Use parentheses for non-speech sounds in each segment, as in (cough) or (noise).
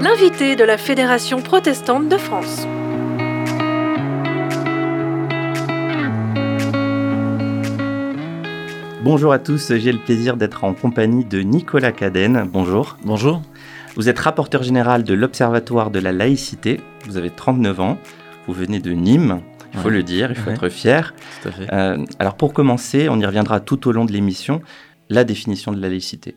L'invité de la Fédération protestante de France. Bonjour à tous, j'ai le plaisir d'être en compagnie de Nicolas Cadenne. Bonjour. Bonjour. Vous êtes rapporteur général de l'Observatoire de la laïcité. Vous avez 39 ans. Vous venez de Nîmes. Il faut le dire, il faut être fier. Tout à fait. Euh, alors pour commencer, on y reviendra tout au long de l'émission, la définition de la laïcité.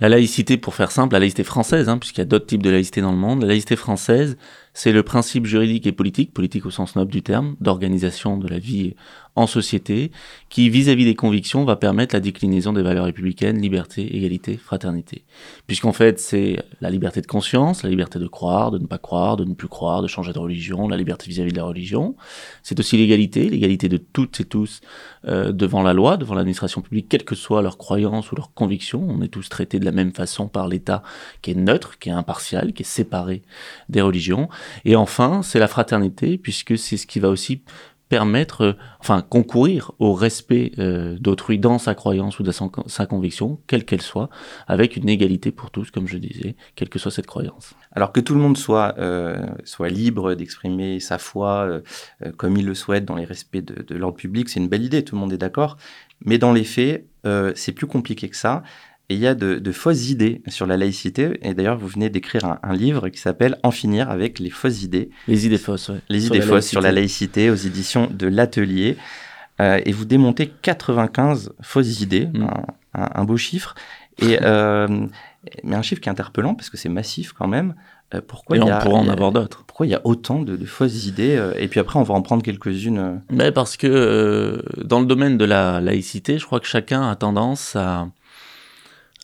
La laïcité, pour faire simple, la laïcité française, hein, puisqu'il y a d'autres types de laïcité dans le monde, la laïcité française, c'est le principe juridique et politique, politique au sens noble du terme, d'organisation de la vie en société, qui vis-à-vis des convictions va permettre la déclinaison des valeurs républicaines, liberté, égalité, fraternité. Puisqu'en fait, c'est la liberté de conscience, la liberté de croire, de ne pas croire, de ne plus croire, de changer de religion, la liberté vis-à-vis de la religion. C'est aussi l'égalité, l'égalité de toutes et tous euh, devant la loi, devant l'administration publique, quelle que soit leur croyance ou leur conviction. On est tous traités de la même façon par l'État qui est neutre, qui est impartial, qui est séparé des religions. Et enfin, c'est la fraternité, puisque c'est ce qui va aussi permettre, euh, enfin concourir au respect euh, d'autrui dans sa croyance ou dans sa, conviction, quelle qu'elle soit, avec une égalité pour tous, comme je disais, quelle que soit cette croyance. Alors que tout le monde soit, euh, soit libre d'exprimer sa foi comme il le souhaite dans les respects de, de l'ordre public, c'est une belle idée, tout le monde est d'accord. Mais dans les faits, c'est plus compliqué que ça. Et il y a de, fausses idées sur la laïcité. Et d'ailleurs, vous venez d'écrire un, livre qui s'appelle En finir avec les fausses idées. Les idées fausses, oui. Les idées fausses sur la laïcité aux éditions de l'Atelier. Euh, et vous démontez 95 fausses idées, mm. un, beau chiffre. Et, (laughs) euh, mais un chiffre qui est interpellant parce que c'est massif quand même. Euh, pourquoi et on pourra en avoir d'autres. Pourquoi il y a autant de, de fausses idées Et puis après, on va en prendre quelques-unes. Mais parce que dans le domaine de la laïcité, je crois que chacun a tendance à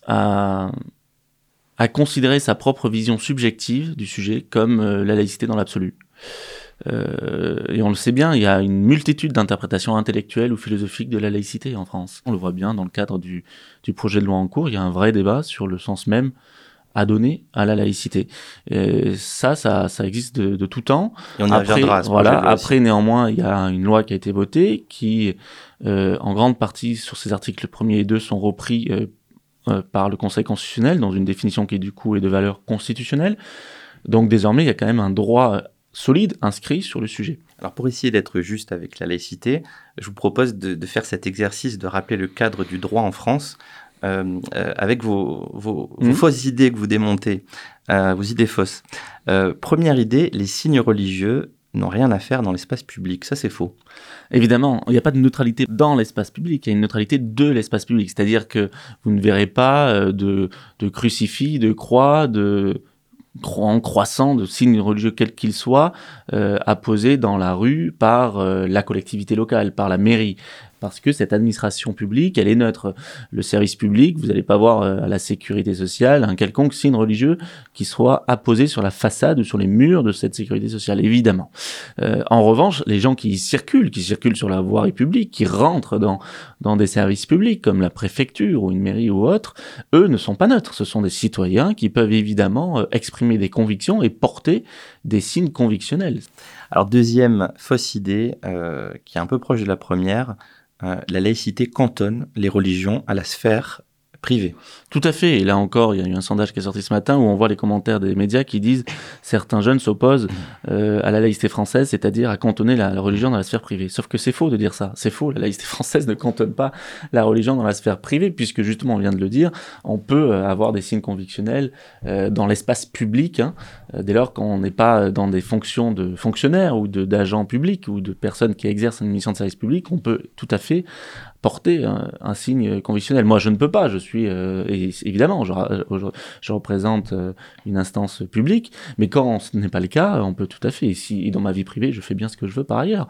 à, à considérer sa propre vision subjective du sujet comme euh, la laïcité dans l'absolu. Euh, et on le sait bien, il y a une multitude d'interprétations intellectuelles ou philosophiques de la laïcité en France. On le voit bien dans le cadre du, du projet de loi en cours, il y a un vrai débat sur le sens même à donner à la laïcité. Et ça, ça, ça existe de, de, tout temps. Et on après, à ce voilà. Après, néanmoins, il y a une loi qui a été votée qui, euh, en grande partie, sur ces articles 1 et 2, sont repris euh, euh, par le Conseil constitutionnel dans une définition qui du coup est de valeur constitutionnelle. Donc désormais, il y a quand même un droit euh, solide inscrit sur le sujet. Alors pour essayer d'être juste avec la laïcité, je vous propose de, faire cet exercice de rappeler le cadre du droit en France euh, avec vos, vos, vos, mhm. fausses idées que vous démontez, vos idées fausses. première idée, les signes religieux n'ont rien à faire dans l'espace public. Ça, c'est faux. Évidemment, il n'y a pas de neutralité dans l'espace public, il y a une neutralité de l'espace public. C'est-à-dire que vous ne verrez pas euh, de, crucifix, de croix, de en croissant de signes religieux quels qu'ils soient euh, apposés dans la rue par euh, la collectivité locale, par la mairie parce que cette administration publique, elle est neutre. Le service public, vous n'allez pas voir euh, à la sécurité sociale un quelconque signe religieux qui soit apposé sur la façade ou sur les murs de cette sécurité sociale, évidemment. Euh, en revanche, les gens qui circulent, qui circulent sur la voie publique, qui rentrent dans, dans des services publics comme la préfecture ou une mairie ou autre, eux ne sont pas neutres. Ce sont des citoyens qui peuvent évidemment euh, exprimer des convictions et porter des signes convictionnels. Alors deuxième fausse idée, euh, qui est un peu proche de la première, euh, la laïcité cantonne les religions à la sphère privée. Tout à fait. Et là encore, il y a eu un sondage qui est sorti ce matin où on voit les commentaires des médias qui disent certains jeunes s'opposent euh, à la laïcité française, c'est-à-dire à cantonner la, religion dans la sphère privée. Sauf que c'est faux de dire ça. C'est faux. La laïcité française ne cantonne pas la religion dans la sphère privée, puisque justement, on vient de le dire, on peut avoir des signes convictionnels dans l'espace public, hein, dès lors qu'on n'est pas dans des fonctions de fonctionnaires ou d'agents publics ou de personnes qui exercent une mission de service public, on peut tout à fait porter un, signe convictionnel. Moi, je ne peux pas. Je suis euh, évidemment, je, représente euh, une instance publique, mais quand ce n'est pas le cas, on peut tout à fait. Et, si, dans ma vie privée, je fais bien ce que je veux par ailleurs.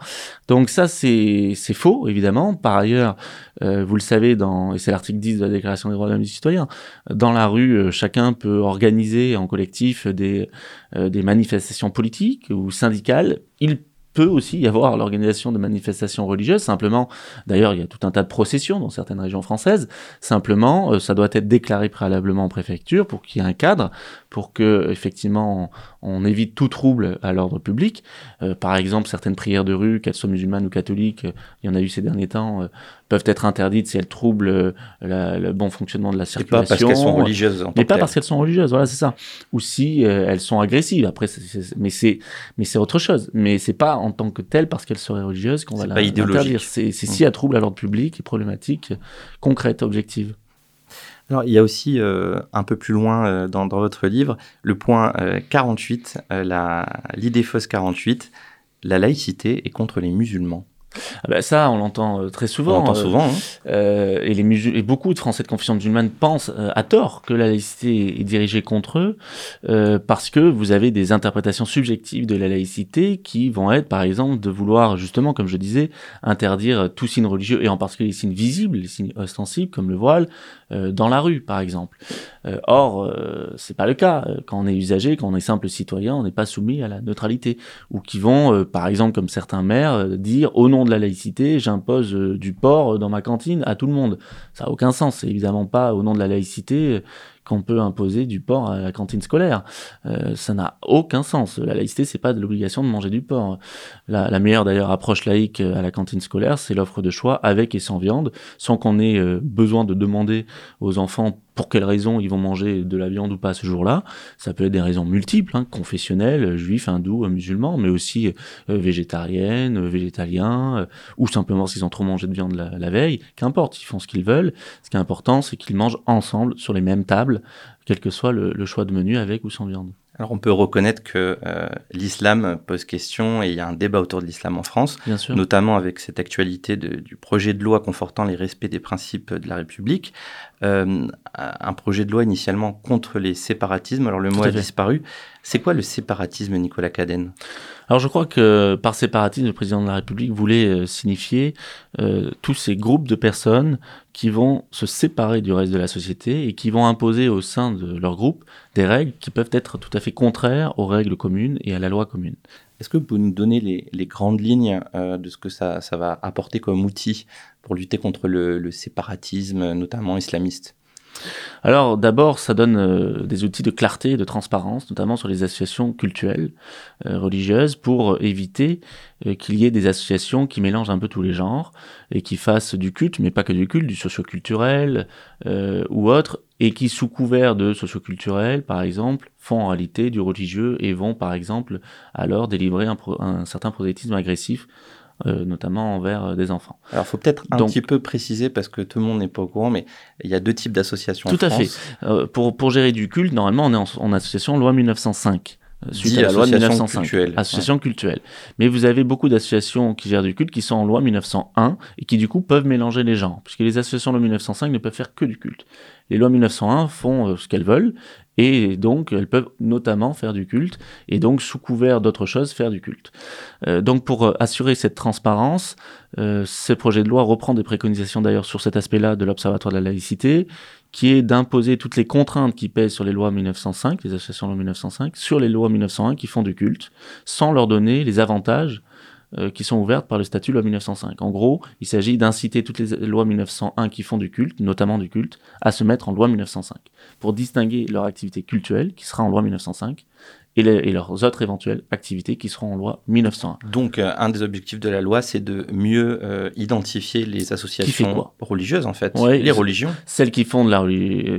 Donc ça, c'est faux, évidemment. Par ailleurs, euh, vous le savez, dans, et c'est l'article 10 de la Déclaration des droits de l'homme et du citoyen, dans la rue, chacun peut organiser en collectif des, des manifestations politiques ou syndicales. Il peut aussi y avoir l'organisation de manifestations religieuses. Simplement, d'ailleurs, il y a tout un tas de processions dans certaines régions françaises. Simplement, euh, ça doit être déclaré préalablement en préfecture pour qu'il y ait un cadre, pour que effectivement on, évite tout trouble à l'ordre public. Euh, par exemple, certaines prières de rue, qu'elles soient musulmanes ou catholiques, euh, il y en a eu ces derniers temps, peuvent être interdites si elles troublent le bon fonctionnement de la circulation. Et pas parce qu'elles sont religieuses. mais pas parce qu'elles sont religieuses, voilà, c'est ça. Ou si elles sont agressives. Après, mais c'est mais c'est autre chose. Mais c'est pas en tant que telle, parce qu'elle serait religieuse, qu'on va l'interdire. C'est mmh. si à trouble à l'ordre public et problématique concrète, objective. Alors, il y a aussi euh, un peu plus loin euh, dans, votre livre le point 48, euh, l'idée fausse 48, la laïcité est contre les musulmans. Ah bah ça, on l'entend euh, très souvent. On l'entend euh, souvent. Hein. Euh, et, les et beaucoup de Français de confession musulmane pensent à tort que la laïcité est dirigée contre eux parce que vous avez des interprétations subjectives de la laïcité qui vont être, par exemple, de vouloir justement, comme je disais, interdire tout signe religieux et en particulier les signes visibles, les signes ostensibles comme le voile, dans la rue, par exemple. or, c'est pas le cas. Quand on est usager, quand on est simple citoyen, on n'est pas soumis à la neutralité. Ou qui vont, par exemple, comme certains maires, dire au nom de la laïcité, j'impose euh, du porc dans ma cantine à tout le monde. Ça n'a aucun sens. C'est évidemment pas au nom de la laïcité qu'on peut imposer du porc à la cantine scolaire. Euh, ça n'a aucun sens. La laïcité, c'est pas de l'obligation de manger du porc. La, meilleure d'ailleurs approche laïque à la cantine scolaire, c'est l'offre de choix avec et sans viande, sans qu'on ait euh, besoin de demander aux enfants pour quelles raisons ils vont manger de la viande ou pas ce jour-là. Ça peut être des raisons multiples, hein, confessionnelles, juifs, hindous, musulmans, mais aussi euh, végétariennes, végétaliens, ou simplement s'ils ont trop mangé de viande la, la veille. Qu'importe, ils font ce qu'ils veulent. Ce qui est important, c'est qu'ils mangent ensemble sur les mêmes tables quel que soit le, choix de menu avec ou sans viande. Alors on peut reconnaître que euh, l'islam pose question et il y a un débat autour de l'islam en France, notamment avec cette actualité du projet de loi confortant les respects des principes de la République. Euh, un projet de loi initialement contre les séparatismes, alors le mot a disparu. C'est quoi le séparatisme, Nicolas Cadenne? Alors je crois que par séparatisme, le président de la République voulait euh, signifier euh, tous ces groupes de personnes qui vont se séparer du reste de la société et qui vont imposer au sein de leur groupe des règles qui peuvent être tout à fait contraires aux règles communes et à la loi commune. Est-ce que vous nous donner les, grandes lignes euh, de ce que ça, va apporter comme outil pour lutter contre le séparatisme, notamment islamiste? Alors d'abord, ça donne euh, des outils de clarté et de transparence, notamment sur les associations culturelles, euh, religieuses, pour éviter euh, qu'il y ait des associations qui mélangent un peu tous les genres et qui fassent du culte, mais pas que du culte, du socioculturel ou autre, et qui, sous couvert de socioculturel, par exemple, font en réalité du religieux et vont, par exemple, alors délivrer un, un certain prosélytisme agressif euh, notamment envers euh, des enfants. Alors, il faut peut-être un petit peu préciser parce que tout le monde n'est pas au courant, mais il y a deux types d'associations. Tout à fait. Euh, pour, pour gérer du culte, normalement, on est en, association loi 1905 suite à la loi de 1905, cultuelle. association culturelle. Mais vous avez beaucoup d'associations qui gèrent du culte qui sont en loi 1901 et qui du coup peuvent mélanger les genres, puisque les associations de loi 1905 ne peuvent faire que du culte. Les lois 1901 font ce qu'elles veulent et donc, elles peuvent notamment faire du culte, et donc, sous couvert d'autres choses, faire du culte. Euh, donc, pour euh, assurer cette transparence, euh, ce projet de loi reprend des préconisations d'ailleurs sur cet aspect-là de l'Observatoire de la laïcité, qui est d'imposer toutes les contraintes qui pèsent sur les lois 1905, les associations de loi 1905, sur les lois 1901 qui font du culte, sans leur donner les avantages euh, qui sont ouvertes par le statut loi 1905. En gros, il s'agit d'inciter toutes les lois 1901 qui font du culte, notamment du culte, à se mettre en loi 1905, pour distinguer leur activité cultuelle, qui sera en loi 1905, et, leurs autres éventuelles activités qui seront en loi 1901. Donc, euh, un des objectifs de la loi, c'est de mieux euh, identifier les associations religieuses, en fait, les religions. Celles qui font de la,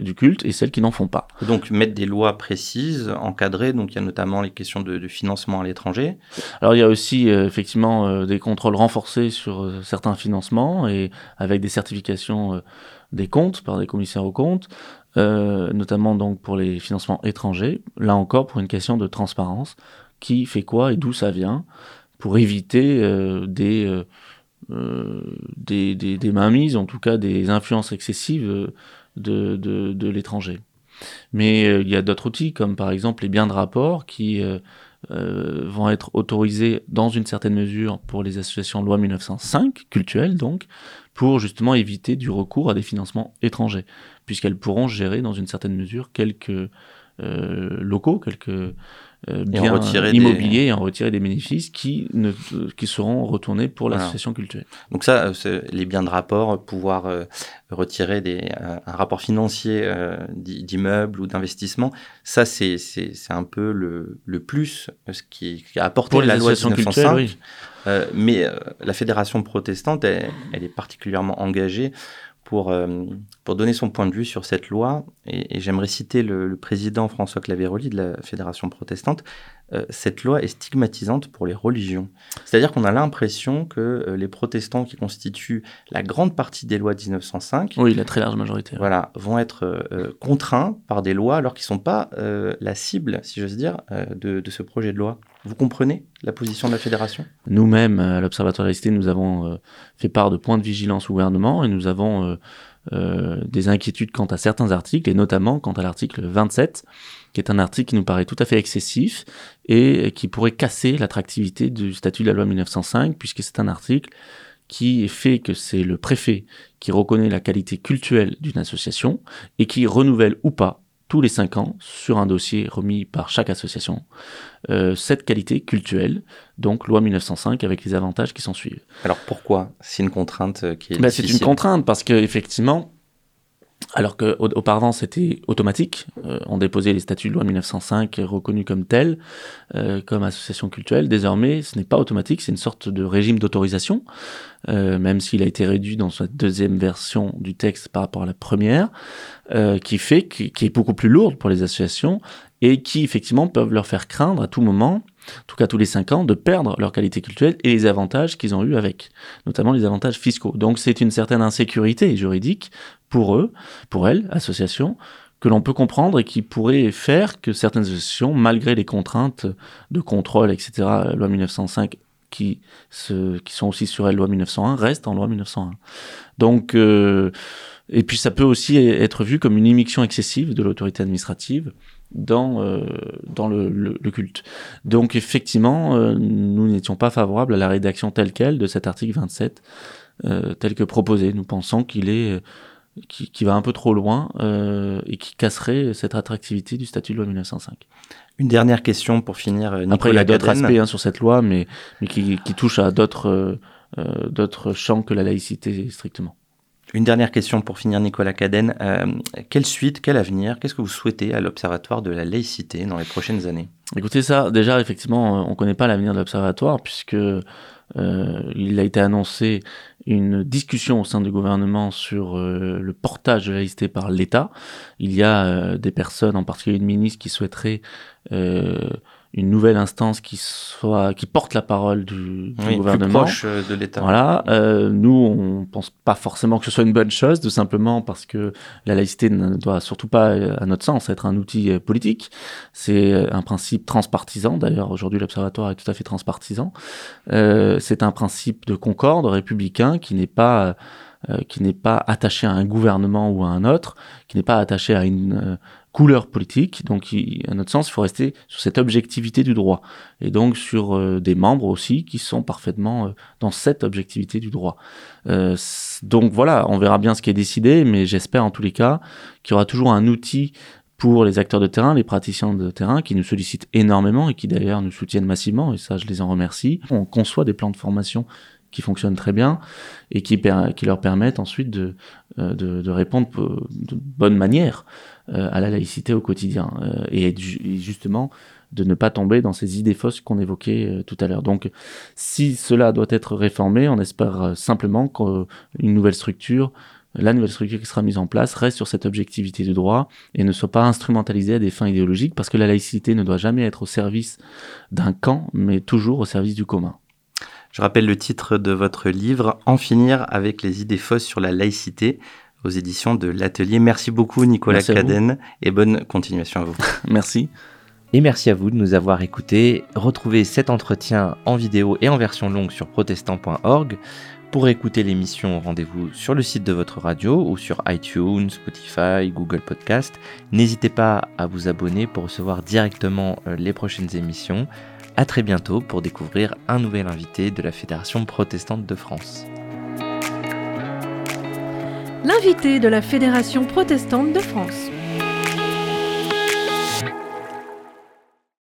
du culte et celles qui n'en font pas. Donc, mettre des lois précises, encadrées. Donc, il y a notamment les questions de, financement à l'étranger. Alors, il y a aussi euh, effectivement des contrôles renforcés sur certains financements et avec des certifications des comptes par des commissaires aux comptes. Euh, notamment donc pour les financements étrangers, là encore pour une question de transparence, qui fait quoi et d'où ça vient, pour éviter euh, des, euh, des, des, en tout cas des influences excessives de, de l'étranger. Mais il y a d'autres outils, comme par exemple les biens de rapport, qui vont être autorisés dans une certaine mesure pour les associations loi 1905, cultuelles donc, pour justement éviter du recours à des financements étrangers, puisqu'elles pourront gérer dans une certaine mesure quelques locaux, quelques biens immobiliers et en retirer des bénéfices qui, ne, qui seront retournés pour l'association culturelle. Donc ça, les biens de rapport, pouvoir retirer des, un rapport financier d'immeuble ou d'investissement, ça c'est un peu le, le plus ce qui, a apporté la loi de 1905. Oui. Euh, mais euh, la fédération protestante, elle, est particulièrement engagée pour, euh, pour donner son point de vue sur cette loi. Et, j'aimerais citer le, le, président François Claveroli de la fédération protestante. Euh, cette loi est stigmatisante pour les religions. C'est-à-dire qu'on a l'impression que euh, les protestants qui constituent la grande partie des lois de 1905, oui, la très large majorité, voilà, vont être contraints par des lois alors qu'ils ne sont pas la cible, si j'ose dire, de, ce projet de loi. Vous comprenez la position de la fédération? Nous-mêmes, à l'Observatoire de la nous avons fait part de points de vigilance au gouvernement et nous avons des inquiétudes quant à certains articles, et notamment quant à l'article 27 qui est un article qui nous paraît tout à fait excessif et qui pourrait casser l'attractivité du statut de la loi 1905, puisque c'est un article qui fait que c'est le préfet qui reconnaît la qualité culturelle d'une association et qui renouvelle ou pas tous les cinq ans sur un dossier remis par chaque association. Euh, cette qualité culturelle, donc loi 1905 avec les avantages qui s'en suivent. Alors pourquoi? C'est une contrainte euh, qui est ben, C'est une contrainte parce que effectivement, alors qu'auparavant c'était automatique, euh, on déposait les statuts de loi 1905 reconnus comme tels, euh, comme association culturelle. Désormais, ce n'est pas automatique, c'est une sorte de régime d'autorisation, euh, même s'il a été réduit dans sa deuxième version du texte par rapport à la première, qui fait qui est beaucoup plus lourde pour les associations et qui effectivement peuvent leur faire craindre à tout moment en tout cas tous les cinq ans, de perdre leur qualité culturelle et les avantages qu'ils ont eu avec, notamment les avantages fiscaux. Donc c'est une certaine insécurité juridique pour eux, pour elles, associations, que l'on peut comprendre et qui pourrait faire que certaines associations, malgré les contraintes de contrôle, etc., loi 1905, qui, se, qui sont aussi sur la loi 1901, restent en loi 1901. Donc, euh, et puis ça peut aussi être vu comme une immixtion excessive de l'autorité administrative dans, euh, dans le, le, culte. Donc effectivement, euh, nous n'étions pas favorables à la rédaction telle qu'elle de cet article 27, euh, tel que proposé. Nous pensons qu'il est qui, qui, va un peu trop loin euh, et qui casserait cette attractivité du statut de loi 1905. Une dernière question pour finir. Nicolas Après, il y a d'autres aspects hein, sur cette loi, mais, mais qui, qui touchent à d'autres d'autres champs que la laïcité strictement. Une dernière question pour finir, Nicolas Cadenne. Euh, quelle suite, quel avenir Qu'est-ce que vous souhaitez à l'Observatoire de la laïcité dans les prochaines années? Écoutez, ça, déjà, effectivement, on ne connaît pas l'avenir de l'Observatoire puisque euh, il a été annoncé une discussion au sein du gouvernement sur euh, le portage de la laïcité par l'État. Il y a des personnes, en particulier une ministre, qui souhaiteraient une nouvelle instance qui soit qui porte la parole du, du gouvernement plus proche euh, de l'État. Voilà, euh, nous on pense pas forcément que ce soit une bonne chose, tout simplement parce que la laïcité ne doit surtout pas, à notre sens, être un outil euh, politique. C'est euh, un principe transpartisan. D'ailleurs, aujourd'hui l'Observatoire est tout à fait transpartisan. Euh, c'est un principe de concorde républicain qui n'est pas qui n'est pas attaché à un gouvernement ou à un autre, qui n'est pas attaché à une couleur politique. Donc, à notre sens, il faut rester sur cette objectivité du droit. Et donc sur euh, des membres aussi qui sont parfaitement euh, dans cette objectivité du droit. Euh, donc voilà, on verra bien ce qui est décidé, mais j'espère en tous les cas qu'il y aura toujours un outil pour les acteurs de terrain, les praticiens de terrain qui nous sollicitent énormément et qui d'ailleurs nous soutiennent massivement, et ça je les en remercie. On conçoit des plans de formation qui fonctionnent très bien et qui, qui leur permettent ensuite de, de répondre de bonne manière euh, à la laïcité au quotidien euh, et, justement de ne pas tomber dans ces idées fausses qu'on évoquait euh, tout à l'heure. Donc, si cela doit être réformé, on espère simplement qu'une nouvelle structure, la nouvelle structure qui sera mise en place, reste sur cette objectivité du droit et ne soit pas instrumentalisée à des fins idéologiques, parce que la laïcité ne doit jamais être au service d'un camp, mais toujours au service du commun. Je rappelle le titre de votre livre, En finir avec les idées fausses sur la laïcité aux éditions de l'Atelier. Merci beaucoup Nicolas Caden et bonne continuation à vous. (laughs) merci. Et merci à vous de nous avoir écoutés. Retrouvez cet entretien en vidéo et en version longue sur protestant.org. Pour écouter l'émission, rendez-vous sur le site de votre radio ou sur iTunes, Spotify, Google Podcast. N'hésitez pas à vous abonner pour recevoir directement euh, les prochaines émissions. À très bientôt pour découvrir un nouvel invité de la Fédération protestante de France l'invité de la Fédération protestante de France.